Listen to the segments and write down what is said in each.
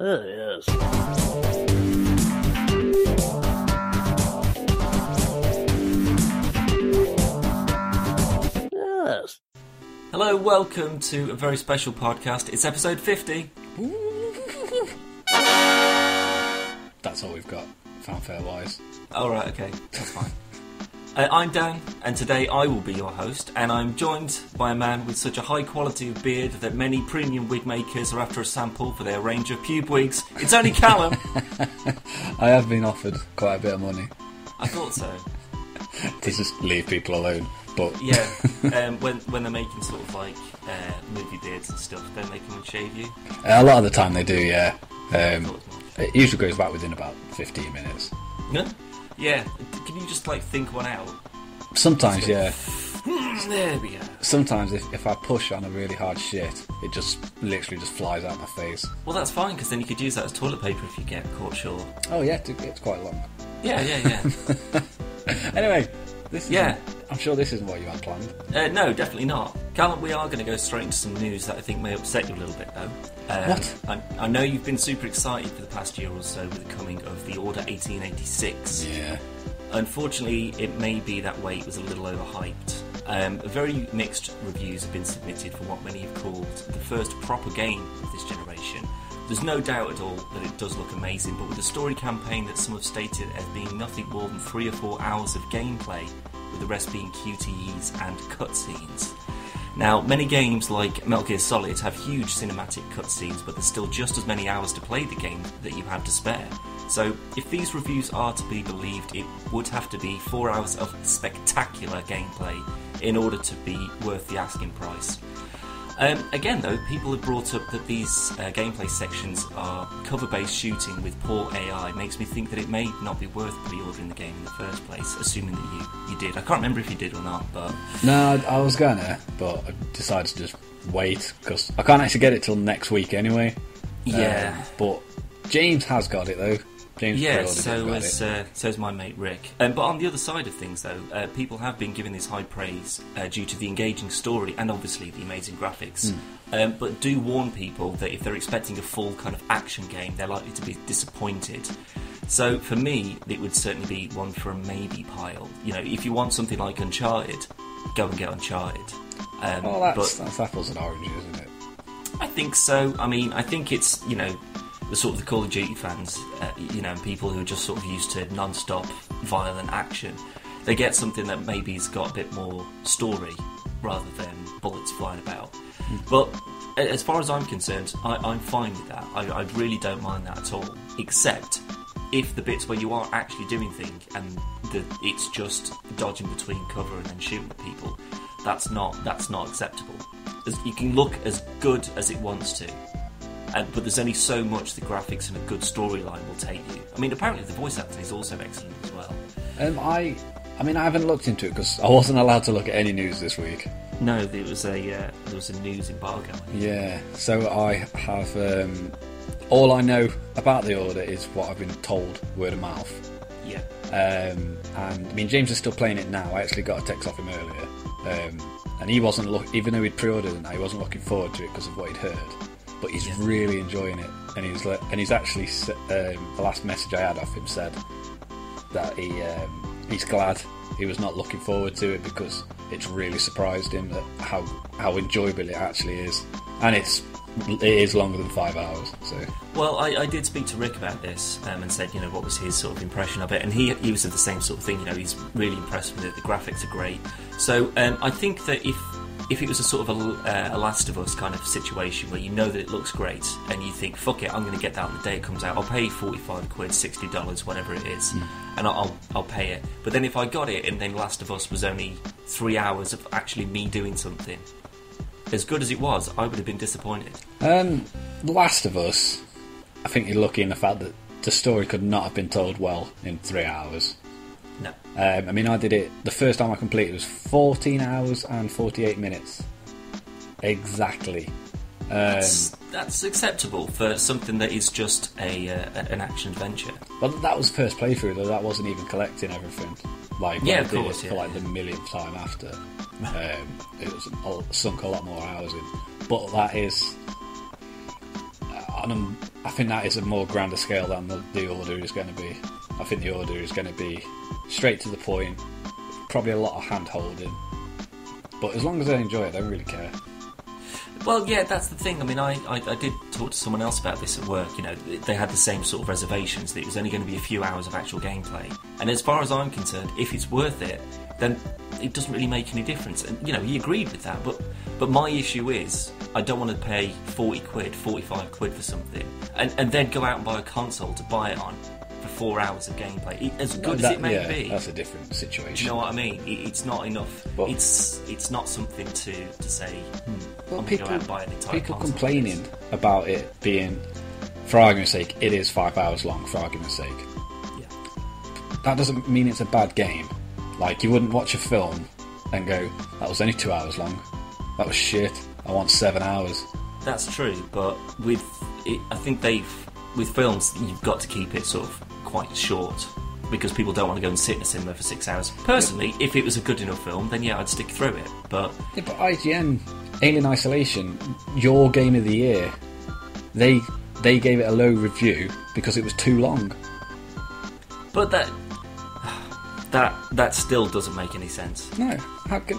Oh, yes. Yes. Hello, welcome to a very special podcast. It's episode 50. That's all we've got, fanfare wise. Alright, okay, that's fine. Uh, I'm Dan, and today I will be your host, and I'm joined by a man with such a high quality of beard that many premium wig makers are after a sample for their range of pube wigs. It's only Callum! I have been offered quite a bit of money I thought so. to just leave people alone, but Yeah, um, when, when they're making sort of like uh, movie beards and stuff, don't they come and shave you? a lot of the time they do, yeah. Um, it usually goes back within about 15 minutes. Yeah? Yeah, can you just like think one out? Sometimes, yeah. Hmm, there we go. Sometimes if, if I push on a really hard shit, it just literally just flies out my face. Well, that's fine because then you could use that as toilet paper if you get caught short. Oh yeah, it's quite long. Yeah, yeah, yeah. Anyway, this is Yeah. I'm sure this isn't what you had planned. uh, no, definitely not. Callum, we are going to go straight into some news that I think may upset you a little bit, though. Um, What? I, I know you've been super excited for the past year or so with the coming of the Order 1886. Yeah. Unfortunately, it may be that wait was a little overhyped. Um, very mixed reviews have been submitted for what many have called the first proper game of this generation. There's no doubt at all that it does look amazing, but with a story campaign that some have stated as being nothing more than three or four hours of gameplay, with the rest being QTEs and cutscenes. Now, many games like Metal Gear Solid have huge cinematic cutscenes, but there's still just as many hours to play the game that you have to spare. So, if these reviews are to be believed, it would have to be four hours of spectacular gameplay in order to be worth the asking price. Um, again, though, people have brought up that these uh, gameplay sections are cover-based shooting with poor AI. Makes me think that it may not be worth pre-ordering the game in the first place, assuming that you, you did. I can't remember if you did or not, but No, I I was gonna, but I decided to just wait because I can't actually get it till next week anyway. yeah. Um, but James has got it though. James Yeah, so is it. uh, so's my mate Rick. Um, but on the other side of things, though, uh, people have been giving this high praise uh, due to the engaging story and obviously the amazing graphics. Hmm. Um, but do warn people that if they're expecting a full kind of action game, they're likely to be disappointed. So for me, it would certainly be one for a maybe pile. You know, if you want something like Uncharted, go and get Uncharted. Um, Well, that's, but that's apples and oranges, isn't it? I think so. I mean, I think it's you know the sort of the Call of Duty fans, uh, you know, and people who are just sort of used to non-stop violent action. They get something that maybe's got a bit more story rather than bullets flying about. But as far as I'm concerned, I, I'm fine with that. I, I really don't mind that at all, except if the bits where you are actually doing things and the, it's just dodging between cover and then shooting at people. That's not that's not acceptable. As, you can look as good as it wants to, and, but there's only so much the graphics and a good storyline will take you. I mean, apparently the voice acting is also excellent as well. Um, I, I mean, I haven't looked into it because I wasn't allowed to look at any news this week. No, there was a uh, there was a news embargo. Yeah, so I have um, all I know about the order is what I've been told word of mouth. Yeah, Um, and I mean, James is still playing it now. I actually got a text off him earlier, um, and he wasn't look even though he'd pre-ordered it. Now he wasn't looking forward to it because of what he'd heard, but he's Yeah. really enjoying it. And he's le- and he's actually um, the last message I had off him said that he um, he's glad he was not looking forward to it because it's really surprised him that how how enjoyable it actually is, and it's it is longer than five hours. So Well, I, I did speak to Rick about this um, and said, you know, what was his sort of impression of it, and he he was of the same sort of thing. You know, he's really impressed with it. The graphics are great. So um, I think that if if it was a sort of a, uh, a Last of Us kind of situation where you know that it looks great and you think, fuck it, I'm going to get that on the day it comes out. I'll pay forty five quid, sixty dollars, whatever it is, and I'll, I'll I'll pay it. But then if I got it and then Last of Us was only three hours of actually me doing something. As good as it was, I would have been disappointed. Um, Last of Us, I think you're lucky in the fact that the story could not have been told well in three hours. No. Um, I mean, I did it the first time I completed it was 14 hours and 48 minutes. Exactly. Um, That's, that's acceptable for something that is just a uh, an action adventure. but that was first playthrough, though. That wasn't even collecting everything. Like, Yeah, I of course, it yeah, for like yeah. the millionth time after. Um, it was sunk a lot more hours in. But that is. uh, I think that is a more grander scale than the, the order is going to be. I think the order is going to be straight to the point, probably a lot of hand holding. But as long as I enjoy it, I don't really care. Well, yeah, that's the thing. I mean, I, I, I did talk to someone else about this at work. You know, they had the same sort of reservations that it was only going to be a few hours of actual gameplay. And as far as I'm concerned, if it's worth it, then it doesn't really make any difference. And you know, he agreed with that. But but my issue is, I don't want to pay forty quid, forty five quid for something, and and then go out and buy a console to buy it on four hours of gameplay. It- As good as it may yeah, be, that's a different situation. do you know what I mean? It, it's not enough. But- it's it's not something to to say. Hmm. Well, I'm people, go out and buy an entire people console. complaining about it being, for argument's sake, it is five hours long. For argument's sake, Yeah. that doesn't mean it's a bad game. Like you wouldn't watch a film and go, "That was only two hours long. That was shit. I want seven hours." That's true, but with it, I think they've with films you've got to keep it sort of quite short because people don't want to go and sit in a cinema for six hours. Personally, if it was a good enough film, then yeah, I'd stick through it. But Yeah, but IGN, Alien Isolation, your game of the year, they they gave it a low review because it was too long. but that that that still doesn't make any sense. No, how can?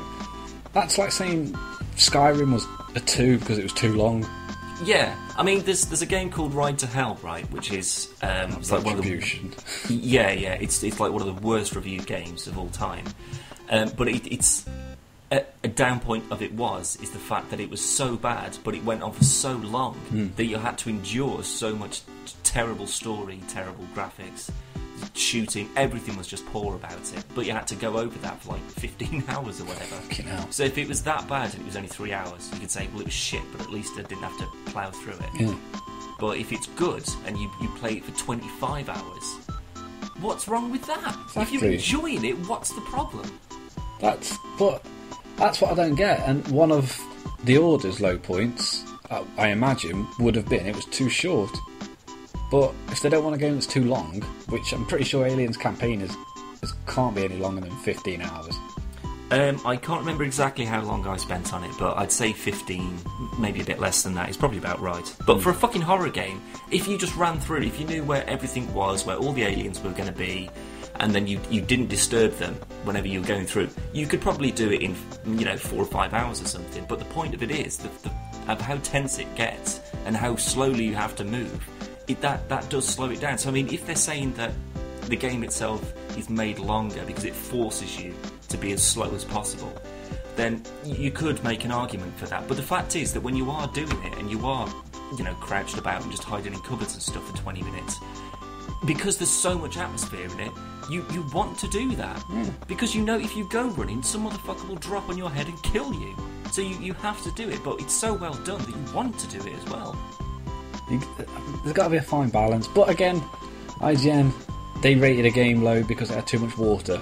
That's like saying Skyrim was a two because it was too long. Yeah, I mean, there's there's a game called Ride to Hell, right? Which is um, it's like one of the Yeah, yeah, it's it's like one of the worst reviewed games of all time. Um, but it, it's a, a down point of it was is the fact that it was so bad, but it went on for so long that you had to endure so much terrible story, terrible graphics, shooting. Everything was just poor about it. But you had to go over that for like 15 hours or whatever. So if it was that bad and it was only three hours, you could say, well, it was shit, but at least I didn't have to plough through it. Yeah. But if it's good and you, you play it for 25 hours, what's wrong with that? If you're Exactly. enjoying it, what's the problem? That's but that's what I don't get. And one of the order's low points, I, I imagine, would have been it was too short. But if they don't want a game that's too long, which I'm pretty sure Aliens campaign is, is can't be any longer than 15 hours. Um, I can't remember exactly how long I spent on it, but I'd say 15, maybe a bit less than that. It's probably about right. But for a fucking horror game, if you just ran through, if you knew where everything was, where all the aliens were going to be, and then you, you didn't disturb them whenever you were going through, you could probably do it in, you know, four or five hours or something. But the point of it is the, the, of how tense it gets and how slowly you have to move. It, that, that does slow it down. So, I mean, if they're saying that the game itself is made longer because it forces you to be as slow as possible, then you could make an argument for that. But the fact is that when you are doing it and you are, you know, crouched about and just hiding in cupboards and stuff for 20 minutes, because there's so much atmosphere in it, you, you want to do that. Because you know if you go running, some motherfucker will drop on your head and kill you. So you, you have to do it, but it's so well done that you want to do it as well. You, there's got to be a fine balance. But again, IGN, they rated a game low because it had too much water.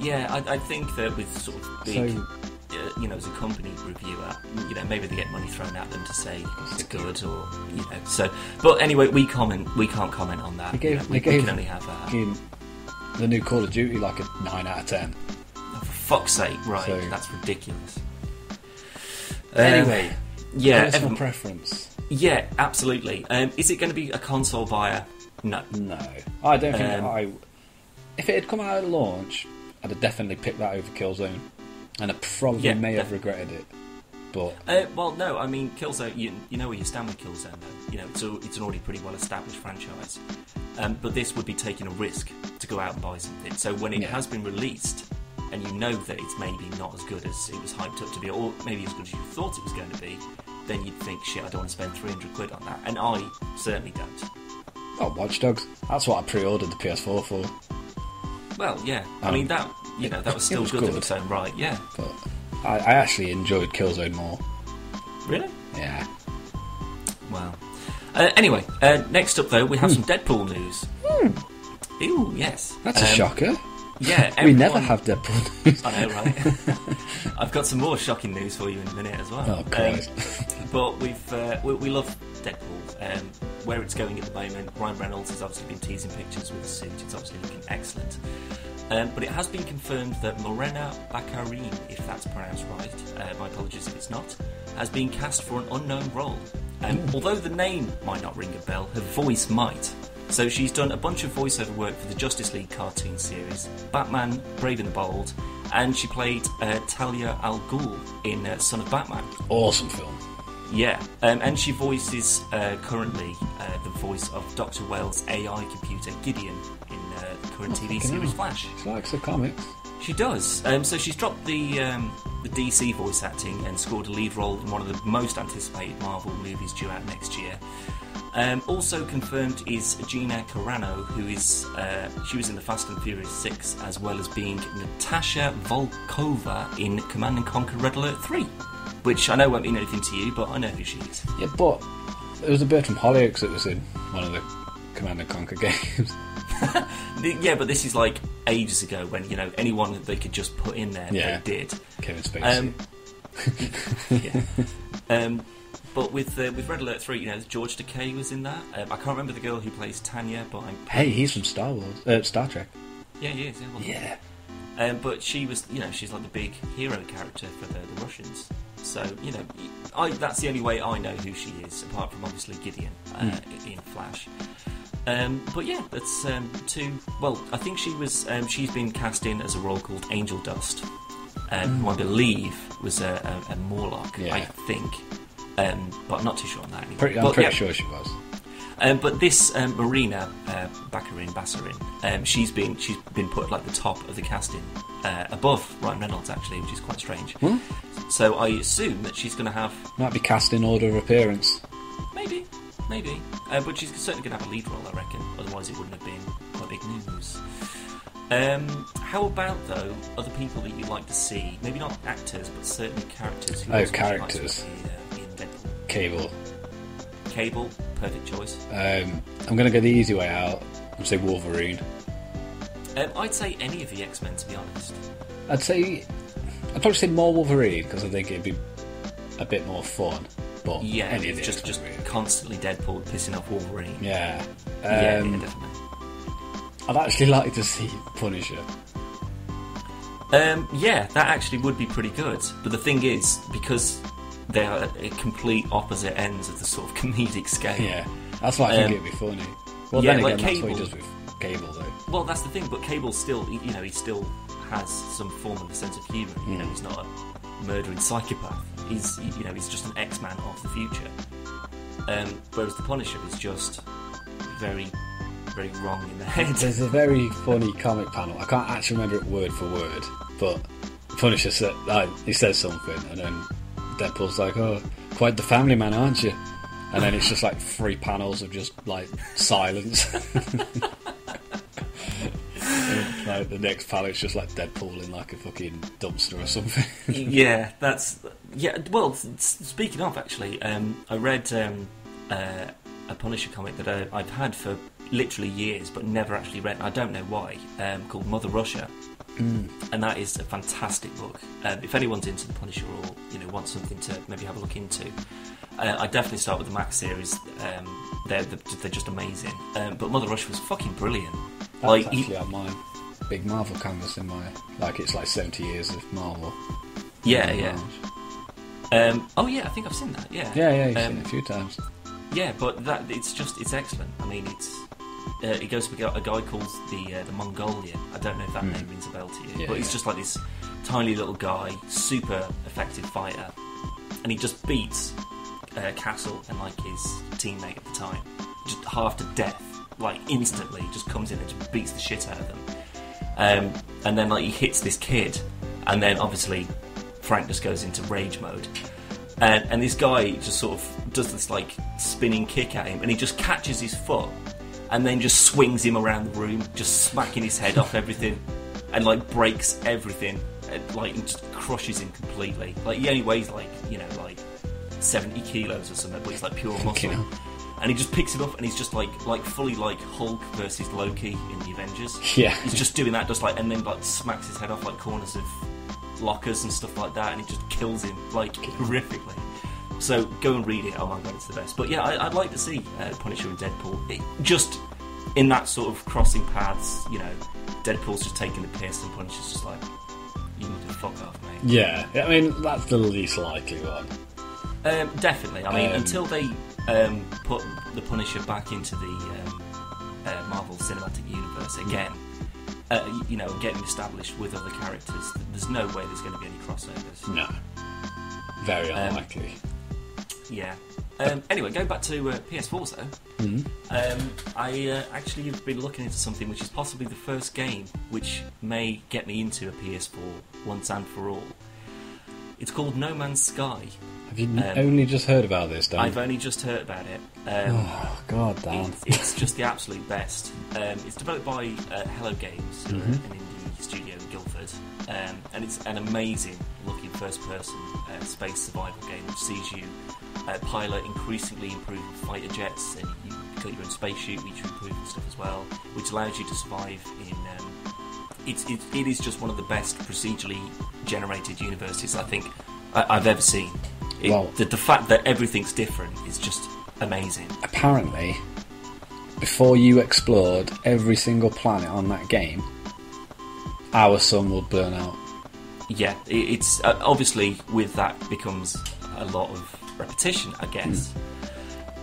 Yeah, I, I think that with sort of big, So- uh, you know, as a company reviewer, you know, maybe they get money thrown at them to say it's good or you know. So, but anyway, we comment, we can't comment on that. They gave, you know, they we, we can only have a fucking the new Call of Duty like a 9 out of 10. oh, for fuck's sake, right? So- That's ridiculous. Anyway, Um, yeah, personal preference. Yeah, absolutely. Um, is it going to be a console buyer? No. No, I don't think Um, I. If it had come out at launch, I'd have definitely picked that over Killzone, and I probably Yeah, may have regretted it. But Uh, well, no, I mean Killzone. You, you know where you stand with Killzone, though. You know it's, a, it's an already pretty well established franchise. Um, but this would be taking a risk to go out and buy something. So when it Yeah. has been released, and you know that it's maybe not as good as it was hyped up to be, or maybe as good as you thought it was going to be, then you'd think, shit, I don't want to spend three hundred quid on that. And I certainly don't. oh, Watch Dogs. That's what I pre-ordered the PS4 for. Well, yeah, I Um, mean that. You know that was still was good, in good. its own right. Yeah. But I, I actually enjoyed Killzone more. Really? Yeah. Wow. Uh, anyway, uh, next up though, we have some Deadpool news. Ew, yes. Hmm. That's a Um, shocker. Yeah, we never have Deadpool news. I know, right? I've got some more shocking news for you in a minute as well. Oh, Um, Christ. But we've uh, we, we love Deadpool. Um, where it's going at the moment, Ryan Reynolds has obviously been teasing pictures with the suit. It's obviously looking excellent. Um, but it has been confirmed that Morena Baccarin, if that's pronounced right, uh, my apologies if it's not, has been cast for an unknown role. Um, although the name might not ring a bell, her voice might. So she's done a bunch of voiceover work for the Justice League cartoon series, Batman, Brave and the Bold, and she played uh, Talia al Ghul in uh, Son of Batman. Awesome film. Yeah, um, and she voices uh, currently uh, the voice of Dr. Wells' AI computer Gideon in uh, the current TV series. Flash. She likes the comics. She does. Um, so she's dropped the um, the DC voice acting and scored a lead role in one of the most anticipated Marvel movies due out next year. Um, also confirmed is Gina Carano, who is uh, she was in the Fast and Furious Six, as well as being Natasha Volkova in Command and Conquer Red Alert Three, which I know won't mean anything to you, but I know who she is. Yeah, but it was the Bertram Hollyoaks that was in one of the Command and Conquer games. Yeah, but this is like ages ago when you know anyone that they could just put in there, Yeah. they did. Kevin Spacey. Um, yeah. Um, but with uh, with Red Alert Three, you know, George Takei was in that. Um, I can't remember the girl who plays Tanya, but I'm hey, he's from Star Wars, uh, Star Trek. yeah, he is. Yeah, well, Yeah. Um, but she was, you know, she's like the big hero character for the, the Russians. So you know, I that's the only way I know who she is, apart from obviously Gideon uh, in Flash. Um, but yeah, that's um, two. Well, I think she was. Um, she's been cast in as a role called Angel Dust, um, who I believe was a, a, a Morlock. Yeah. I think, um, but I'm not too sure on that. Anymore. Pretty, I'm But, pretty yeah. sure she was. Um, but this um, Marina uh, Baccarin Bassarin, um, she's been she's been put at, like the top of the casting, uh, above Ryan Reynolds actually, which is quite strange. Hmm? So I assume that she's going to have Might be cast in order of appearance. maybe, maybe, uh, but she's certainly going to have a lead role, I reckon. Otherwise, it wouldn't have been quite big news. Um, how about though other people that you'd like to see? Maybe not actors, but certainly characters. Who Oh, else would you like to characters. see, uh, in Deadpool? Cable. Cable, perfect choice. Um, I'm going to go the easy way out and say Wolverine. Um, I'd say any of the X Men, to be honest. I'd say I'd probably say more Wolverine because I think it'd be a bit more fun. But Yeah, any of the just just really. constantly Deadpool pissing off Wolverine. yeah. yeah, yeah, Um, definitely. I'd actually like to see Punisher. Um, yeah, that actually would be pretty good. But the thing is, because they are at complete opposite ends of the sort of comedic scale. Yeah, that's why I think Um, it'd be funny. Well, yeah, then like again, that's what he Cable. does with Cable, though. Well, that's the thing. But Cable still, you know, he still has some form of a sense of humour. You Hmm. know, he's not a murdering psychopath. He's, you know, he's just an X-Man of the future. Um, whereas the Punisher is just very, very wrong in the head. There's a very funny comic panel. I can't actually remember it word for word, but Punisher said uh, he says something, and then Deadpool's like, "Oh, quite the family man, aren't you?" And then it's just like three panels of just like silence. Like the next panel's just like Deadpool in like a fucking dumpster or something. yeah, that's yeah. Well, speaking of actually, um, I read um, uh, a Punisher comic that I, I've had for literally years, but never actually read. I don't know why. Um, called Mother Russia, and that is a fantastic book. Um, if anyone's into the Punisher or you know wants something to maybe have a look into, uh, I definitely start with the Max series. Um, they're they're just amazing. Um, but Mother Russia was fucking brilliant. That's like actually on my big Marvel canvas in my like it's like 70 years of Marvel. yeah, yeah. Um, oh yeah, I think I've seen that. Yeah, Yeah, yeah, you've Um, seen it a few times. Yeah, but that it's just it's excellent. I mean, it's uh, it goes to a guy, called the uh, the Mongolian. I don't know if that name rings a bell to you. Yeah, but he's yeah. just like this tiny little guy, super effective fighter, and he just beats uh, Castle and like his teammate at the time, just half to death, like instantly. Just comes in and just beats the shit out of them. Um, and then like he hits this kid, and then obviously Frank just goes into rage mode. And, and this guy just sort of does this like spinning kick at him, and he just catches his foot, and then just swings him around the room, just smacking his head off everything, and like breaks everything, and like and just crushes him completely. Like he only weighs like you know like seventy kilos or something, but he's like pure muscle. And he just picks it up, and he's just like like fully like Hulk versus Loki in the Avengers. Yeah. he's just doing that, just like and then like smacks his head off like corners of lockers and stuff like that, and he just kills him like horrifically. So go and read it. Oh my god, it's the best. But yeah, I, I'd like to see uh, Punisher and Deadpool it, just in that sort of crossing paths. You know, Deadpool's just taking the piss, and Punisher's just like, "You need to fuck off, mate." Yeah, I mean that's the least likely one. Um, definitely. I mean, Um, until they um, put the Punisher back into the um, uh, Marvel Cinematic Universe again, uh, you know, getting established with other characters, there's no way there's going to be any crossovers. No. Very Um, unlikely. Yeah. Um, anyway, going back to uh, PS4s though, um, I uh, actually have been looking into something which is possibly the first game which may get me into a PS4 once and for all. It's called No Man's Sky. Have you um, only just heard about this, Dan? I've only just heard about it. Um, Oh, God, Dan. It's, it's just the absolute best. Um, it's developed by uh, Hello Games, Mm-hmm. an indie studio in Guildford, um, and it's an amazing looking first person uh, space survival game which sees you uh, pilot increasingly improved fighter jets, and you got your own spaceship which you improve and stuff as well, which allows you to survive in. Um, it's, it, it is just one of the best procedurally generated universes I think I, I've ever seen. It, Well- the, the fact that everything's different is just amazing. Apparently, before you explored every single planet on that game, our sun will burn out. yeah, it, it's uh, obviously with that becomes a lot of repetition, I guess.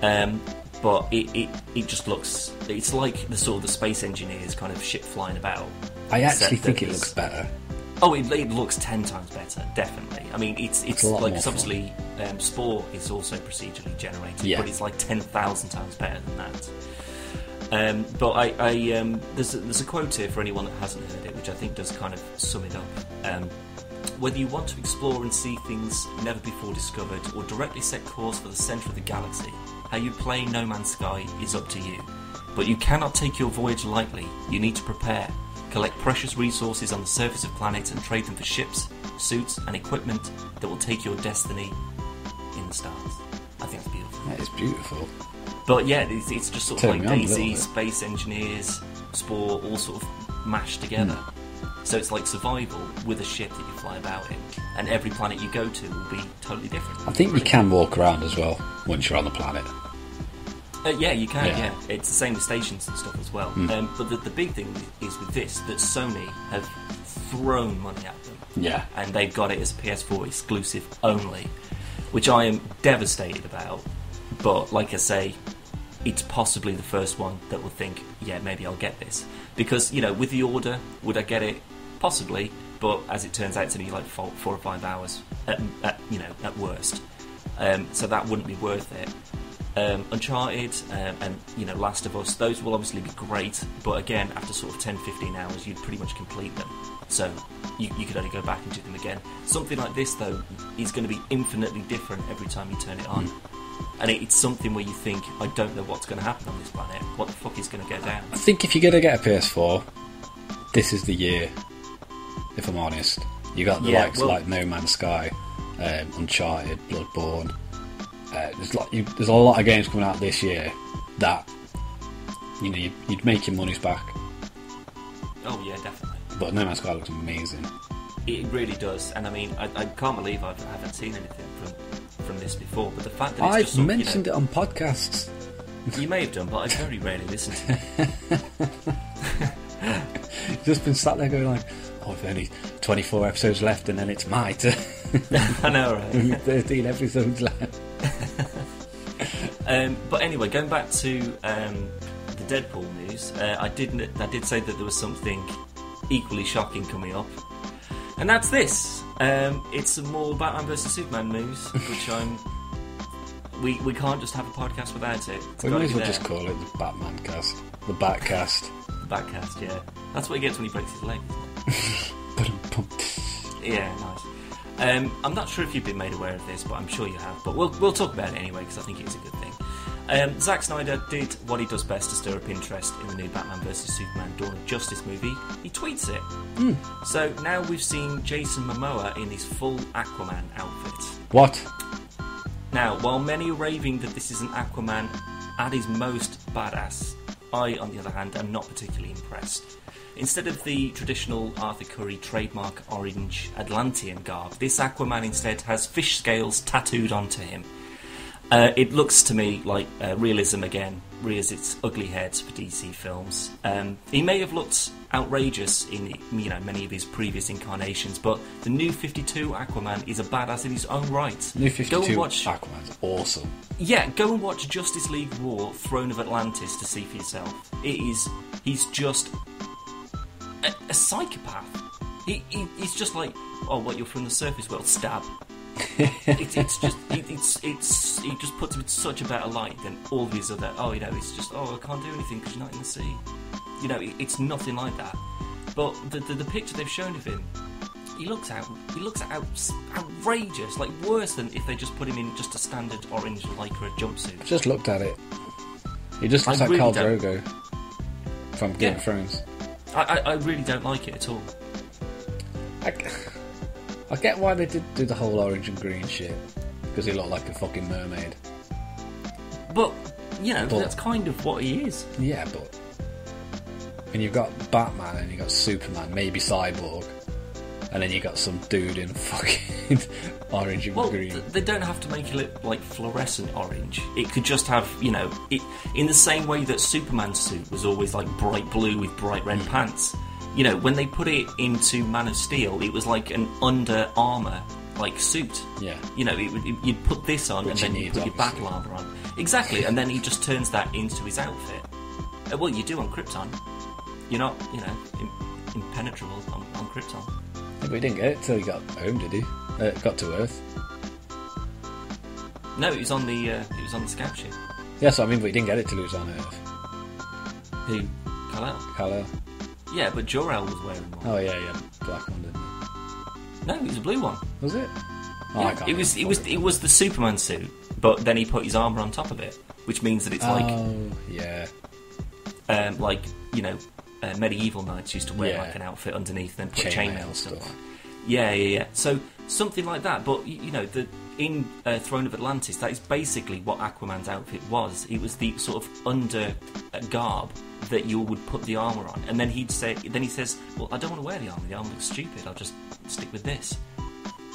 Um, but it, it, it just looks it's like the sort of the space engineers kind of ship flying about. I actually think it looks better. Oh, it, it looks ten times better, definitely. I mean, it's it's lot like it's obviously um, Spore is also procedurally generated, Yeah. but it's like ten thousand times better than that. Um, but I, I um, there's a, there's a quote here for anyone that hasn't heard it, which I think does kind of sum it up. Whether you want to explore and see things never before discovered, or directly set course for the centre of the galaxy, how you play No Man's Sky is up to you. But you cannot take your voyage lightly. You need to prepare, collect precious resources on the surface of planets, and trade them for ships, suits, and equipment that will take your destiny in the stars. I think that's beautiful. That is beautiful. But yeah, it's, it's just sort of Turn like me on a little Daisy. Space Engineers, Spore, all sort of mashed together. Hmm. So it's like survival with a ship that you fly about in, and every planet you go to will be totally different. I think you can walk around as well once you're on the planet. Uh, yeah, you can. Yeah. Yeah. it's the same with stations and stuff as well. Um, but the, the big thing is with this that Sony have thrown money at them, Yeah. and they've got it as a PS4 exclusive only, which I am devastated about. But like I say, it's possibly the first one that will think, yeah, maybe I'll get this because you know, with the order, would I get it? Possibly, but as it turns out, it's only like four, four or five hours, at, at, you know, at worst. Um, so that wouldn't be worth it. Um, Uncharted um, and you know Last of Us, those will obviously be great, but again, after sort of 10 15 hours, you'd pretty much complete them. So you, you could only go back and do them again. Something like this, though, is going to be infinitely different every time you turn it on. And it, it's something where you think, I don't know what's going to happen on this planet. What the fuck is going to go down? I think if you're going to get a PS4, this is the year, if I'm honest. You got the Yeah, likes well- like No Man's Sky, um, Uncharted, Bloodborne. Uh, there's, like, you, there's a lot of games coming out this year that you know you'd, you'd make your money's back. Oh, yeah, definitely. But No Man's Sky looks amazing. It really does. And I mean, I, I can't believe I've, I haven't seen anything from, from this before. But the fact that it's I've just sort of, mentioned you know, it on podcasts. You may have done, but I very rarely listen to it. Just been sat there going like, oh, if only 24 episodes left, and then it's my turn. I know, right? 13 episodes left. Um, but anyway, going back to um, the Deadpool news, uh, I did I did say that there was something equally shocking coming up, and that's this. Um, it's some more Batman vs Superman news, which I'm. We, we can't just have a podcast without it. It's We might as well there. just call it the Batman cast. The Batcast. the backcast. Yeah, that's what he gets when he breaks his leg. Yeah, nice. Um, I'm not sure if you've been made aware of this, but I'm sure you have. But we'll we'll talk about it anyway because I think it's a good thing. Um, Zack Snyder did what he does best to stir up interest in the new Batman vs Superman: Dawn of Justice movie. He tweets it. So now we've seen Jason Momoa in his full Aquaman outfit. What? Now, while many are raving that this is an Aquaman at his most badass, I, on the other hand, am not particularly impressed. Instead of the traditional Arthur Curry trademark orange Atlantean garb, this Aquaman instead has fish scales tattooed onto him. Uh, it looks to me like uh, realism again, rears its ugly head for DC films. Um, he may have looked outrageous in you know many of his previous incarnations, but the new 52 Aquaman is a badass in his own right. New Go 52 and watch. Aquaman's awesome. Yeah, go and watch Justice League War: Throne of Atlantis to see for yourself. It is. He's just a, a psychopath. He, he, he's just like, oh, what? You're from the surface world? Stab. it, it's just, it, it's, it's. He just puts him in such a better light than all these other. Oh, you know, it's just, oh, I can't do anything because you're not in the sea. You know, it, it's nothing like that. But the, the the picture they've shown of him, he looks out. He looks out, outrageous, like worse than if they just put him in just a standard orange lycra jumpsuit. Just looked at it. He just looks I like really Khal Drogo from Game Yeah. of Thrones. I, I, I really don't like it at all. I, I get why they did do the whole orange and green shit because he looked like a fucking mermaid. But you know, But- that's kind of what he is. Yeah, but and you've got Batman and you've got Superman, maybe Cyborg, and then you got some dude in fucking orange and Well, green. th- they don't have to make it look like fluorescent orange. It could just have, you know, it in the same way that Superman's suit was always like bright blue with bright red pants. You know, when they put it into Man of Steel, it was like an Under Armour like suit. Yeah. You know, it, it, you'd put this on Which and he then you put your obviously. battle armour on. Exactly, and then he just turns that into his outfit. Uh, well, you do on Krypton. You're not, you know, impenetrable on, on Krypton. But he didn't get it till he got home, did he? Uh, got to Earth. No, it was on the uh, it was on the scout ship. Yes, I mean, but he didn't get it till he was on Earth. Who? Kal-El. Kal-El. Yeah, but Jor-El was wearing one. Oh yeah, yeah, black one, didn't he? No, it was a blue one. Was it? Oh, I Yeah, can't it was. It was. It was the Superman suit, but then he put his armor on top of it, which means that it's like, Oh yeah, um, like you know, uh, medieval knights used to wear Yeah. like an outfit underneath, then put Chainmail chainmail and stuff. stuff. Yeah, yeah, yeah. So something like that. But you know, the in uh, Throne of Atlantis, that is basically what Aquaman's outfit was. It was the sort of under uh, garb that you would put the armor on, and then he'd say, then he says, "Well, I don't want to wear the armor. The armor looks stupid. I'll just stick with this."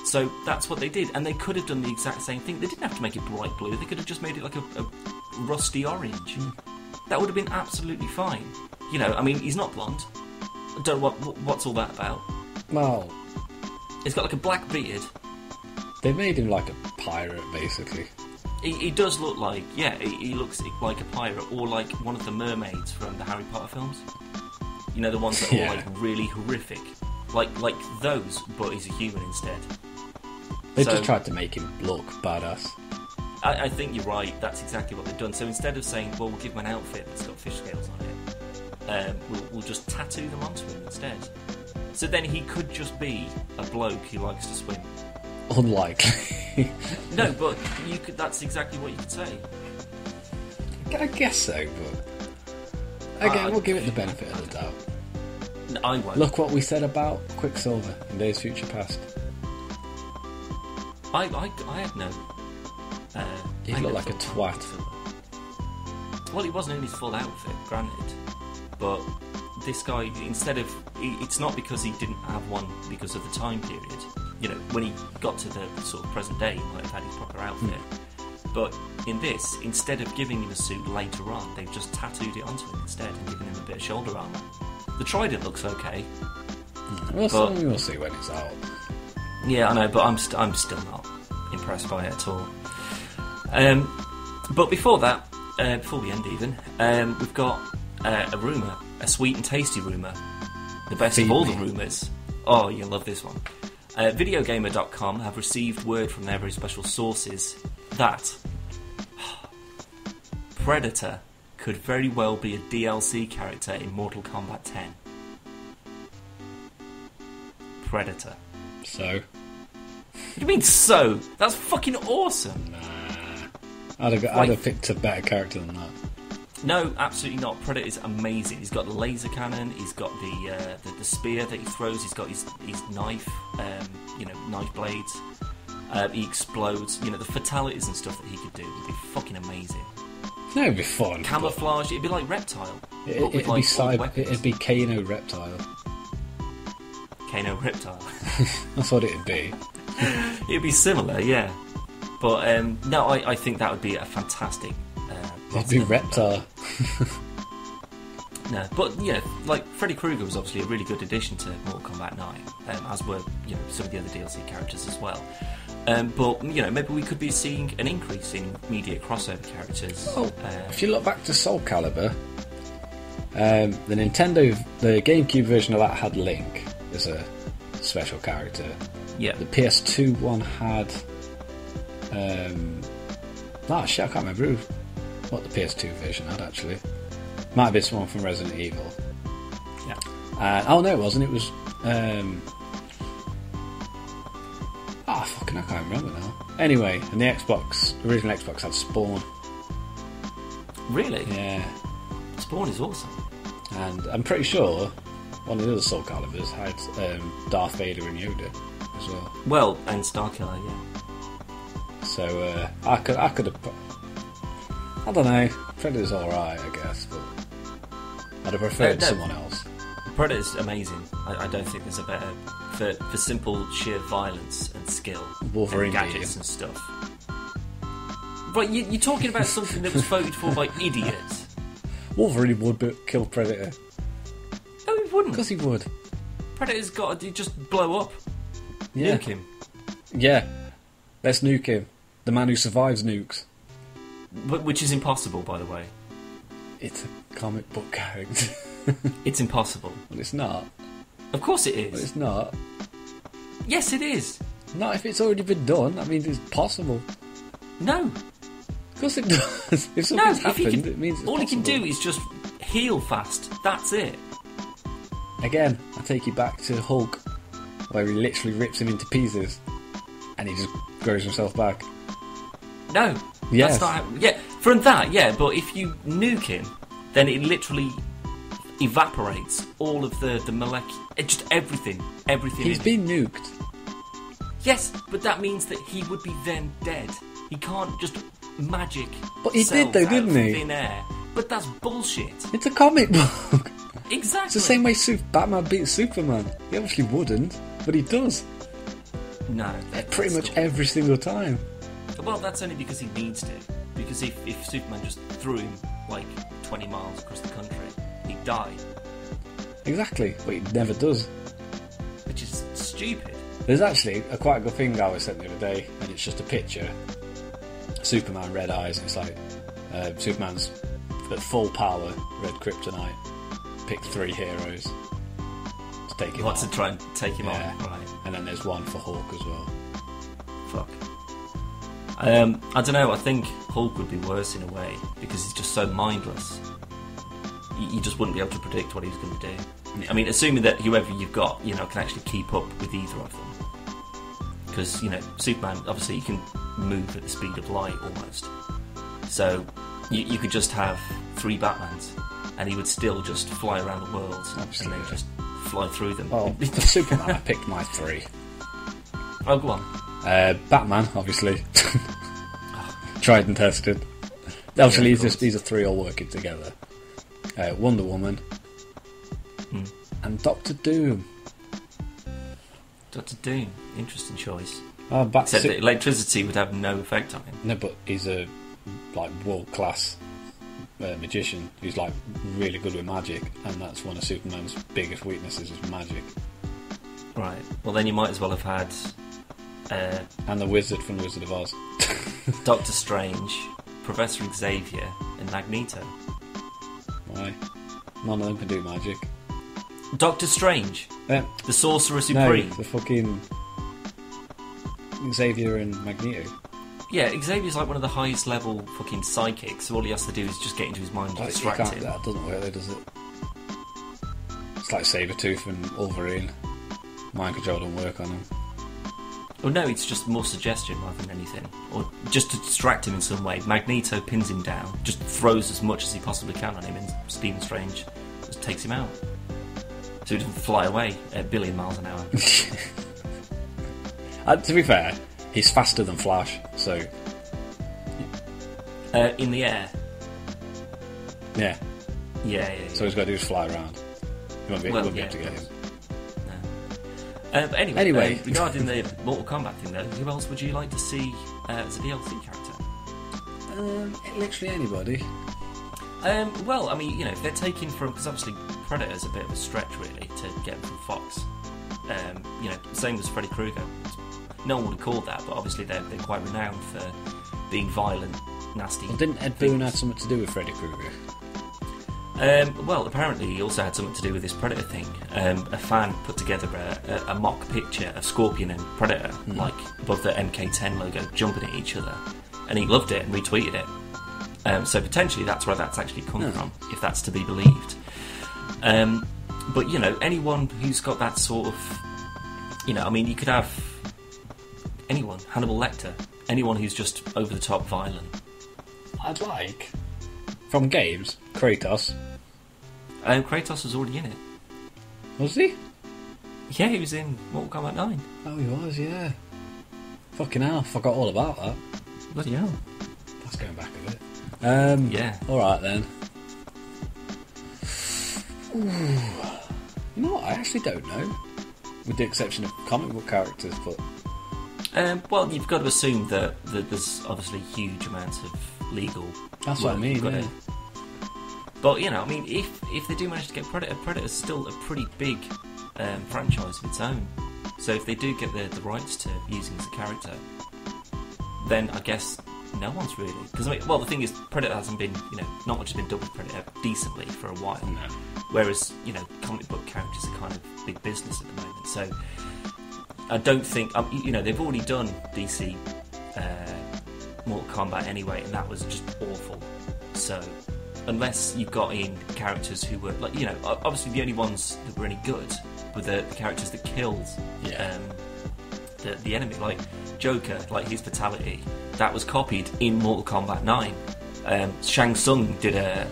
So that's what they did, and they could have done the exact same thing. They didn't have to make it bright blue. They could have just made it like a, a rusty orange. That would have been absolutely fine. You know, I mean, he's not blonde. I don't know what what's all that about. well, He's got like a black beard. they made him like a pirate, basically. He, he does look like, yeah, he, he looks like a pirate or like one of the mermaids from the Harry Potter films. You know, the ones that are Yeah. all like really horrific, like like those, but he's a human instead. They So- just tried to make him look badass. I, I think you're right. That's exactly what they've done. So instead of saying, "Well, we'll give him an outfit that's got fish scales on it," um, we'll, we'll just tattoo them onto him instead. So then he could just be a bloke who likes to swim. Unlikely. No, but you could. That's exactly what you could say. I guess so, but again, Uh, we'll give it the benefit of the doubt. No, I won't. Look what we said about Quicksilver in Days Future Past. I, I, I had no. Uh, He looked like a twat. Well, he wasn't in his full outfit, granted, but this guy, instead of, it's not because he didn't have one because of the time period. You know, when he got to the sort of present day, he might have had his proper outfit. Hmm. But in this, instead of giving him a suit later on, they've just tattooed it onto him instead and given him a bit of shoulder armour. The Trident looks okay. We'll, But- see, we'll see when it's out. Yeah, I know, but I'm st- I'm still not impressed by it at all. Um, but before that, uh, before we end even, um, we've got uh, a rumor, a sweet and tasty rumor, the best Feed of all me. the rumors. Oh, you'll love this one. Uh, Videogamer.com have received word from their very special sources that Predator could very well be a DLC character in Mortal Kombat 10. Predator. So, What do you mean so? That's fucking awesome. I'd have, I'd have picked a better character than that. No, absolutely not. Predator is amazing. He's got the laser cannon. He's got the uh, the, the spear that he throws. He's got his his knife. Um, you know, knife blades. Uh, he explodes. You know, the fatalities and stuff that he could do would be fucking amazing. No, it'd be fun. Camouflage. It'd be like reptile. It, it'd, like, be cyber, it'd be Kano Reptile. Kano reptile. That's what it'd be. It'd be similar, yeah. But um, no, I, I think that would be a fantastic. Plot. Reptile. No, but yeah, like Freddy Krueger was obviously a really good addition to Mortal Kombat 9, um, as were you know some of the other DLC characters as well. Um, but you know, maybe we could be seeing an increase in media crossover characters. Oh, uh, if you look back to Soul Calibur, um, the Nintendo, the GameCube version of that had Link as a special character. yeah, The PS2 one had. Um, ah, shit, I can't remember who, what the PS2 version had actually. Might have been someone from Resident Evil. yeah. Uh, oh no, it wasn't. It was. Um, ah, fucking, I can't remember now. Anyway, and the Xbox, the original Xbox had Spawn. Really, Yeah, Spawn is awesome. and I'm pretty sure one of the other Soul Calibers had um, Darth Vader and Yoda as well. Well, and Starkiller, yeah. So uh, I could, I could have. I don't know. Predator's all right, I guess, but I'd have preferred no. someone else. Predator's amazing. I, I don't think there's a better for for simple sheer violence and skill, Wolverine and gadgets and stuff. Right, you, you're talking about something that was voted for by idiots. Wolverine would kill Predator. No, he wouldn't. Because he would. Predator's got to just blow up, Yeah. nuke him. Yeah. Let's nuke him. The man who survives nukes. Wh- Which is impossible, by the way. It's a comic book character. It's impossible. well, it's not. Of course it is. Well, it's not. Yes, it is. Not if it's already been done. I mean, it's possible. No, Of course it does. if no. something's If he happened, can, it means it's all he can do is just heal fast. That's it. Again, I take you back to Hulk, where he literally rips him into pieces, and he just grows himself back. No. Yes. That's not yeah, from that, yeah, but if you nuke him, then it literally evaporates all of the, the molecular. Just everything. Everything. He's in it. been nuked. Yes, but that means that he would be then dead. He can't just magic. But he did though, didn't he? Thin air. But that's bullshit. It's a comic book. Exactly. It's the same way Su- Batman beats Superman. He obviously wouldn't, but he does. No, Pretty much not- every single time. Well, that's only because he needs to. Because if, if Superman just threw him like 20 miles across the country, he'd die, Exactly, but he never does. which is stupid. There's actually a quite good thing I was sent the other day, and it's just a picture. Superman, red eyes, and it's like uh, Superman's at full power, red kryptonite. Pick three heroes to take him Wants on. to try and take him Yeah. on, right? And then there's one for Hulk as well. Fuck. Um, I don't know. I think Hulk would be worse in a way because he's just so mindless. You, you just wouldn't be able to predict what he's going to do. I mean, assuming that whoever you've got, you know, can actually keep up with either of them. Because you know, Superman obviously he can move at the speed of light almost. So you, you could just have three Batmans, and he would still just fly around the world and then just fly through them. Oh, for Superman, I picked my three. oh, go on. Uh, Batman, obviously. Tried and tested. Obviously, Yeah, these, are, these are three all working together. Uh, Wonder Woman. Hmm. And Doctor Doom. Doctor Doom, interesting choice. Oh, back Except electricity would have no effect on him. No, but he's a like world class uh, magician. He's like really good with magic, and that's one of Superman's biggest weaknesses is magic. Right. Well, then you might as well have had uh, And the wizard from The Wizard of Oz. Doctor Strange, Professor Xavier, and Magneto. Why? None of them can do magic. Doctor Strange, Uh, the Sorcerer Supreme. no, the fucking Xavier and Magneto. Yeah, Xavier's like one of the highest level fucking psychics. So all he has to do is just get into his mind and Like, you distract can't, him. that doesn't work, though, does it? It's like Sabretooth and Wolverine. Mind control don't work on them. Well, no, it's just more suggestion rather than anything, or just to distract him in some way. Magneto pins him down, just throws as much as he possibly can on him, and Stephen Strange just takes him out. So he doesn't fly away at a billion miles an hour. Uh, to be fair, he's faster than Flash, so uh, in the air. yeah. Yeah, yeah, yeah. So he's got to do is fly around. He won't be, Well, won't be able to get him. Uh, but anyway, Anyway. uh, regarding the Mortal Kombat thing, though, who else would you like to see uh, as a DLC character? Um, literally anybody. Um, well, I mean, you know, if they're taking from because obviously Predator's a bit of a stretch really to get them from Fox. Um, you know, same as Freddy Krueger. No one would have called that, but obviously they're they're quite renowned for being violent, nasty. Well, didn't Ed Boon have something to do with Freddy Krueger? Um, well, apparently he also had something to do with this Predator thing. Um, a fan put together a, a, a mock picture of Scorpion and Predator, like above the MK10 logo, jumping at each other, and he loved it and retweeted it. Um, so potentially that's where that's actually come Yeah. from, if that's to be believed. Um, but you know, anyone who's got that sort of, you know, I mean, you could have anyone, Hannibal Lecter, anyone who's just over the top violent. I'd like from games Kratos. Um, Kratos was already in it. Was he? Yeah, he was in Mortal Kombat 9. Oh, he was. Yeah. Fucking hell, forgot all about that. Bloody hell. That's going back a bit. Um, Yeah. All right then. Ooh. You know what? I actually don't know. With the exception of comic book characters, but Um, well, you've got to assume that, that there's obviously huge amounts of legal. that's what I mean. Yeah. to- But you know, I mean, if if they do manage to get Predator, Predator's still a pretty big um, franchise of its own. So if they do get the, the rights to using as a character, then I guess no one's really because I mean, well, the thing is, Predator hasn't been, you know, not much has been done with Predator decently for a while. No. Whereas, you know, comic book characters are kind of big business at the moment. So I don't think, um, you know, they've already done DC uh, Mortal Kombat anyway, and that was just awful. So unless you got in characters who were, like, you know, obviously the only ones that were any good were the, the characters that killed Yeah. um, the, the enemy. Like Joker, like his fatality, that was copied in Mortal Kombat 9. Um, Shang Tsung did a,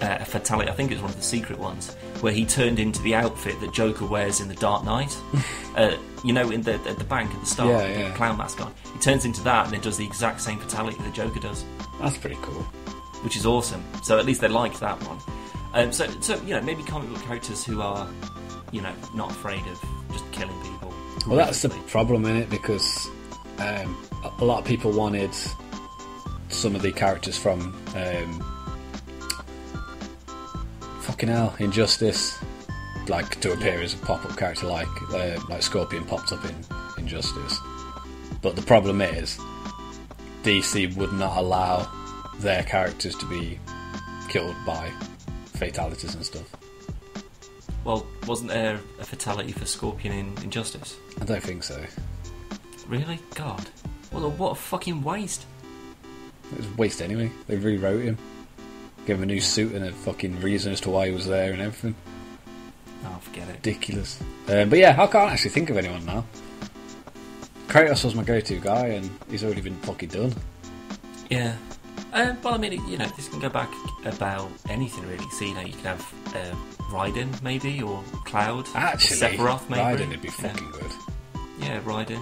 a fatality, I think it was one of the secret ones, where he turned into the outfit that Joker wears in The Dark Knight. uh, you know, in the at the bank at the start, Yeah, with yeah. the clown mask on. He turns into that and then does the exact same fatality the Joker does, That's pretty cool. which is awesome. So at least they liked that one. Um, so, so you know, maybe comic book characters who are, you know, not afraid of just killing people. Well, that's the problem in it because um, a- a lot of people wanted some of the characters from um, fucking hell Injustice, like to appear as a pop-up character, like uh, like Scorpion popped up in Injustice. But the problem is, DC would not allow their characters to be killed by fatalities and stuff. Well, wasn't there a fatality for Scorpion in Injustice? I don't think so. Really? God. What a, what a fucking waste. It was a waste anyway. They rewrote him, gave him a new suit and a fucking reason as to why he was there and everything. Oh, forget it. Ridiculous. Um, but yeah, I can't actually think of anyone now. Kratos was my go-to guy, and he's already been fucking done. Yeah. Um, well, I mean, you know, this can go back about anything really. So, you know, you can have uh, Raiden, maybe, or Cloud. Actually, or Sephiroth, maybe. Raiden would be Yeah. fucking good. Yeah, Raiden.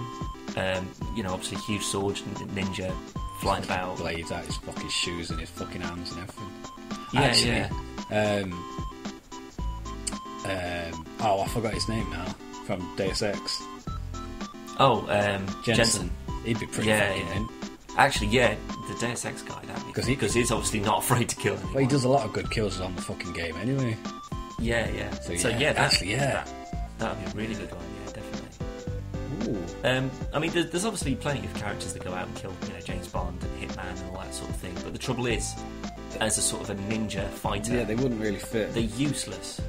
Um, you know, obviously, huge sword, ninja, flying about. Blades out his fucking shoes and his fucking hands and everything. Yeah, Actually, yeah. Um, um, oh, I forgot his name now. From Deus Ex, Oh, um, Jensen. Jensen. He'd be pretty Yeah, fucking yeah. Actually, yeah, the Deus Ex guy, that'd be 'Cause he- because he's obviously not afraid to kill anyone. But he does a lot of good kills on the fucking game anyway. Yeah, yeah. So, So, yeah, yeah, that, actually, yeah. that, that'd be a really good one. Yeah, definitely. Ooh. Um, I mean, there's, there's obviously plenty of characters that go out and kill, you know, James Bond and Hitman and all that sort of thing. But the trouble is, as a sort of a ninja fighter, Yeah, they wouldn't really fit. they're useless.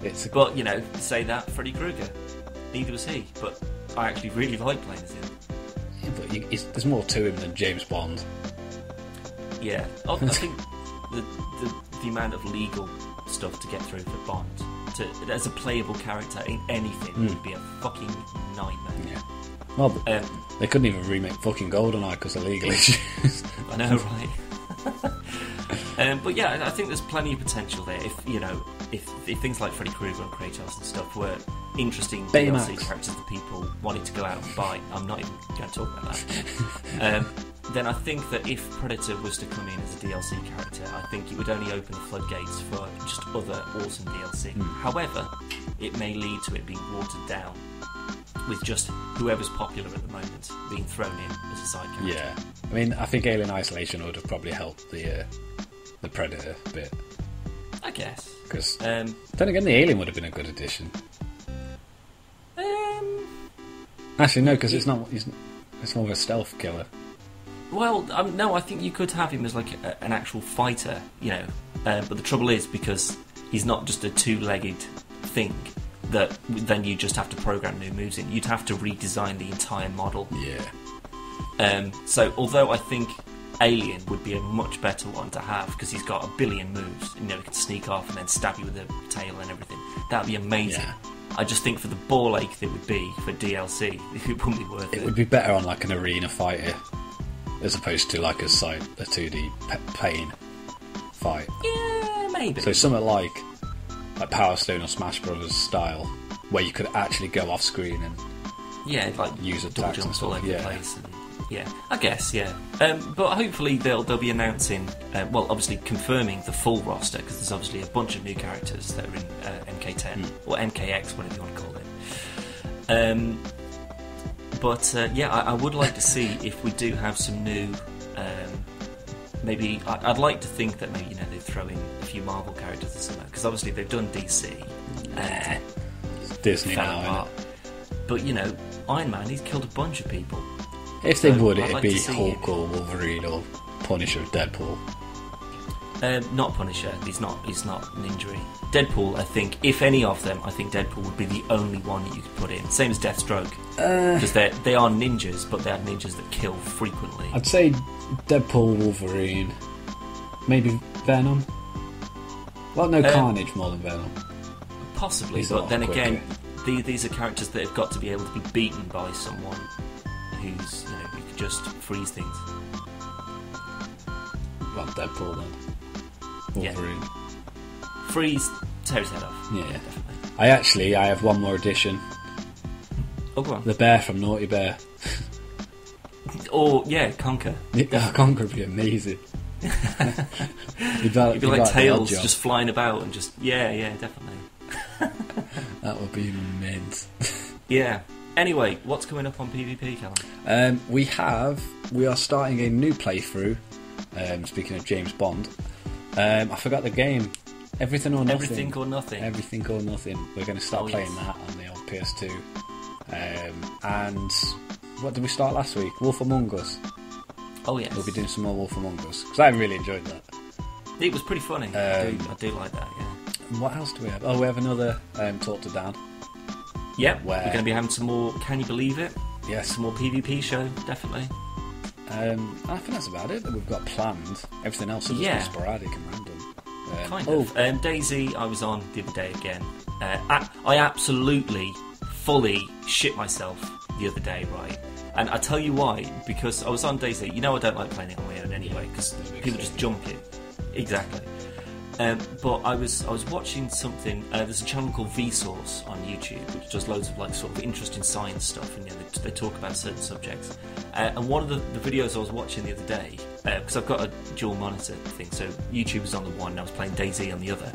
It's a, But you know, say that Freddy Krueger, neither was he. But I actually really like playing as him. yeah, but you, there's more to him than James Bond. Yeah, I, I think the, the the amount of legal stuff to get through for Bond to as a playable character in anything hmm. would be a fucking nightmare. Yeah. Well, Um, they couldn't even remake fucking GoldenEye because of legal issues. I know, right? um, but yeah, I- think there's plenty of potential there. If you know, if, if things like Freddy Krueger and Kratos and stuff were interesting Baymax. DLC characters that people wanted to go out and buy, I'm not even going to talk about that. um, then I think that if Predator was to come in as a DLC character, I think it would only open the floodgates for just other awesome DLC. However, it may lead to it being watered down. With just whoever's popular at the moment being thrown in as a side character. yeah. I mean, I think Alien Isolation would have probably helped the uh, the Predator bit. I guess. Because Um, then again, the Alien would have been a good addition. um, Actually, no, because it's not. It's more of a stealth killer. well, um, no, I think you could have him as like a, an actual fighter, you know. Uh, but the trouble is because he's not just a two-legged thing that then you just have to program new moves in. You'd have to redesign the entire model. Yeah. Um, so, although I think Alien would be a much better one to have because he's got a billion moves, you know, he can sneak off and then stab you with a tail and everything. That'd be amazing. Yeah. I just think for the ball ache that would be for DLC, it wouldn't be worth it. It would be better on like an arena fighter as opposed to like a side a two D pain fight. Yeah, maybe. So something like like Power Stone or Smash Brothers style, where you could actually go off screen and yeah, like use attacks jumps all over yeah. the place. And, yeah, I guess. Yeah, um, but hopefully they'll they'll be announcing. Uh, well, obviously confirming the full roster because there's obviously a bunch of new characters that are in uh, MK10 Hmm. or MKX, whatever you want to call it. Um, but uh, yeah, I, I would like to see if we do have some new. Um, maybe I, I'd like to think that maybe you know they throw in a few Marvel characters or something because obviously they've done DC. Uh, Disney now. apart. But you know, Iron Man, he's killed a bunch of people. If they So, would, I'd it'd like be Hulk or Wolverine or Punisher, Deadpool. Um, not Punisher. He's not. He's not an injury. Deadpool. I think if any of them, I think Deadpool would be the only one that you could put in. Same as Deathstroke, Uh, because they they are ninjas, but they are ninjas that kill frequently. I'd say Deadpool, Wolverine, maybe Venom. Well, no Um, Carnage more than Venom. Possibly, He's but then quicker. again, the, these are characters that have got to be able to be beaten by someone who's you know who could just freeze things. Well, Deadpool then. Yeah. Wolverine. Freeze, tear his head off. Yeah. yeah definitely. I actually, I have one more addition. Oh, go on. The bear from Naughty Bear. Or yeah, Conker. Yeah, Conker would be amazing. You'd It'd be like tails just flying about and just yeah, yeah, definitely. That would be immense. Yeah. Anyway, what's coming up on PvP, Callum? Um, we have, we are starting a new playthrough. Um, speaking of James Bond, um, I forgot the game. Everything or nothing. Everything or nothing. Everything or nothing. We're going to start Oh, playing yes. that on the old PS2. Um, and what did we start last week? Wolf Among Us. oh yes. We'll be doing some more Wolf Among Us because I really enjoyed that. It was pretty funny. I, Um, do, I do like that. Yeah. And what else do we have? Oh, we have another um, Talk to Dan. Yep. Where- We're going to be having some more. Can you believe it? Yes. Some more PvP show, definitely. Um, I think that's about it that we've got planned. Everything else is just Yeah. sporadic and random. Um, Kind oh, of. Um, DayZ, I was on the other day again. Uh, I, I absolutely, fully shit myself the other day, right? And I tell you why, because I was on DayZ. You know, I don't like playing it on my own anyway, because people just jump it. Exactly. Um, but I was I was watching something. Uh, there's a channel called Vsauce on YouTube, which does loads of like sort of interesting science stuff, and you know, they, they talk about certain subjects. Uh, and one of the, the videos I was watching the other day, because I've got a dual monitor thing, so YouTube was on the one, and I was playing DayZ on the other.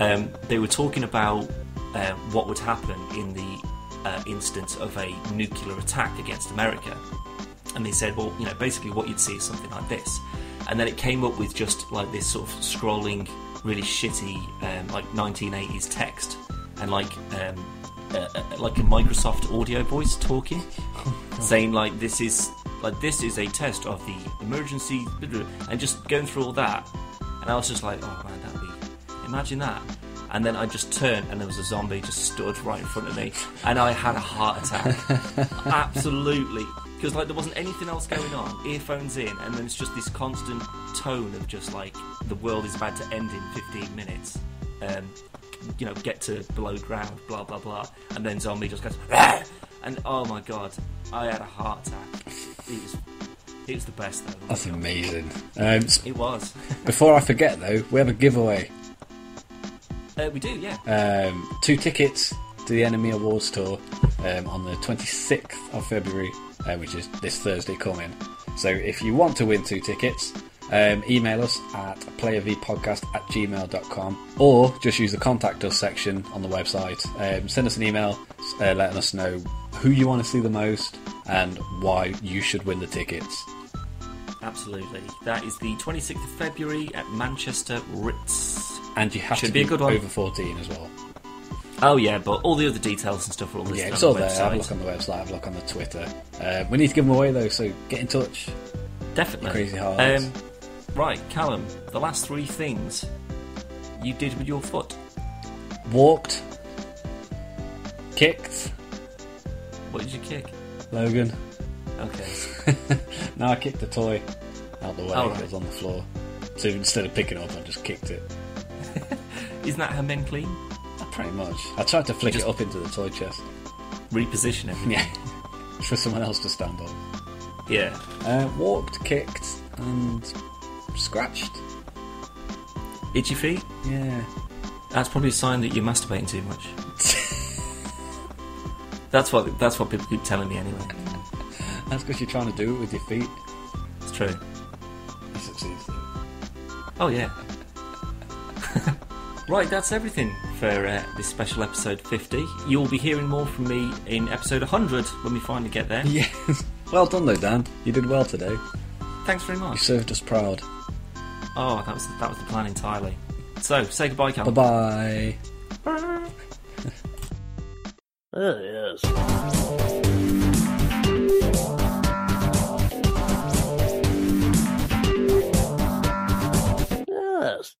Um, they were talking about uh, what would happen in the uh, instance of a nuclear attack against America and they said, well, you know, basically what you'd see is something like this, and then it came up with just like this sort of scrolling, really shitty, um, like 1980s text, and like um, uh, uh, like a Microsoft audio voice talking, saying like this is like this is a test of the emergency, and just going through all that, and I was just like, oh man, that'd be imagine that. And then I just turned, and there was a zombie just stood right in front of me, and I had a heart attack. Absolutely, because like there wasn't anything else going on. Earphones in, and then it's just this constant tone of just like the world is about to end in 15 minutes. Um, you know, get to below ground, blah blah blah, and then zombie just goes, "Rah!" and oh my god, I had a heart attack. It was, it was the best though. That's amazing. Um, It was. before I forget, though, we have a giveaway. uh, we do, yeah. Um, two tickets to the NME Awards tour um, on the 26th of February, uh, which is this Thursday coming. So if you want to win two tickets, um, email us at playervpodcast at gmail.com or just use the contact us section on the website. Um, send us an email uh, letting us know who you want to see the most and why you should win the tickets. Absolutely. That is the 26th of February at Manchester Ritz. And you have Should to be a good one. over 14 as well. Oh yeah, but all the other details and stuff are all listed Yeah, it's the all there. I have a look on the website, I have a look on the Twitter. Uh, we need to give them away though, so get in touch. Definitely. Crazy hearts. Um, right, Callum, the last three things you did with your foot. Walked, kicked, What did you kick? Logan. Okay. no, I kicked the toy out the way. Oh, It was on the floor. So instead of picking it up, I just kicked it. Isn't that how men clean? Pretty much. I tried to flick Just- it up into the toy chest. Reposition everything. Yeah. For someone else to stand on. Yeah. Uh, walked, kicked, and scratched. Itchy feet? Yeah. That's probably a sign that you're masturbating too much. That's what that's what people keep telling me anyway. That's because you're trying to do it with your feet. It's true. You succeed. Oh yeah. Right, that's everything for uh, this special episode 50. You'll be hearing more from me in episode 100 when we finally get there. Yes. Well done, though, Dan. You did well today. Thanks very much. You served us proud. Oh, that was the, that was the plan entirely. So, say goodbye, Cal. Bye bye. there he is. Yes.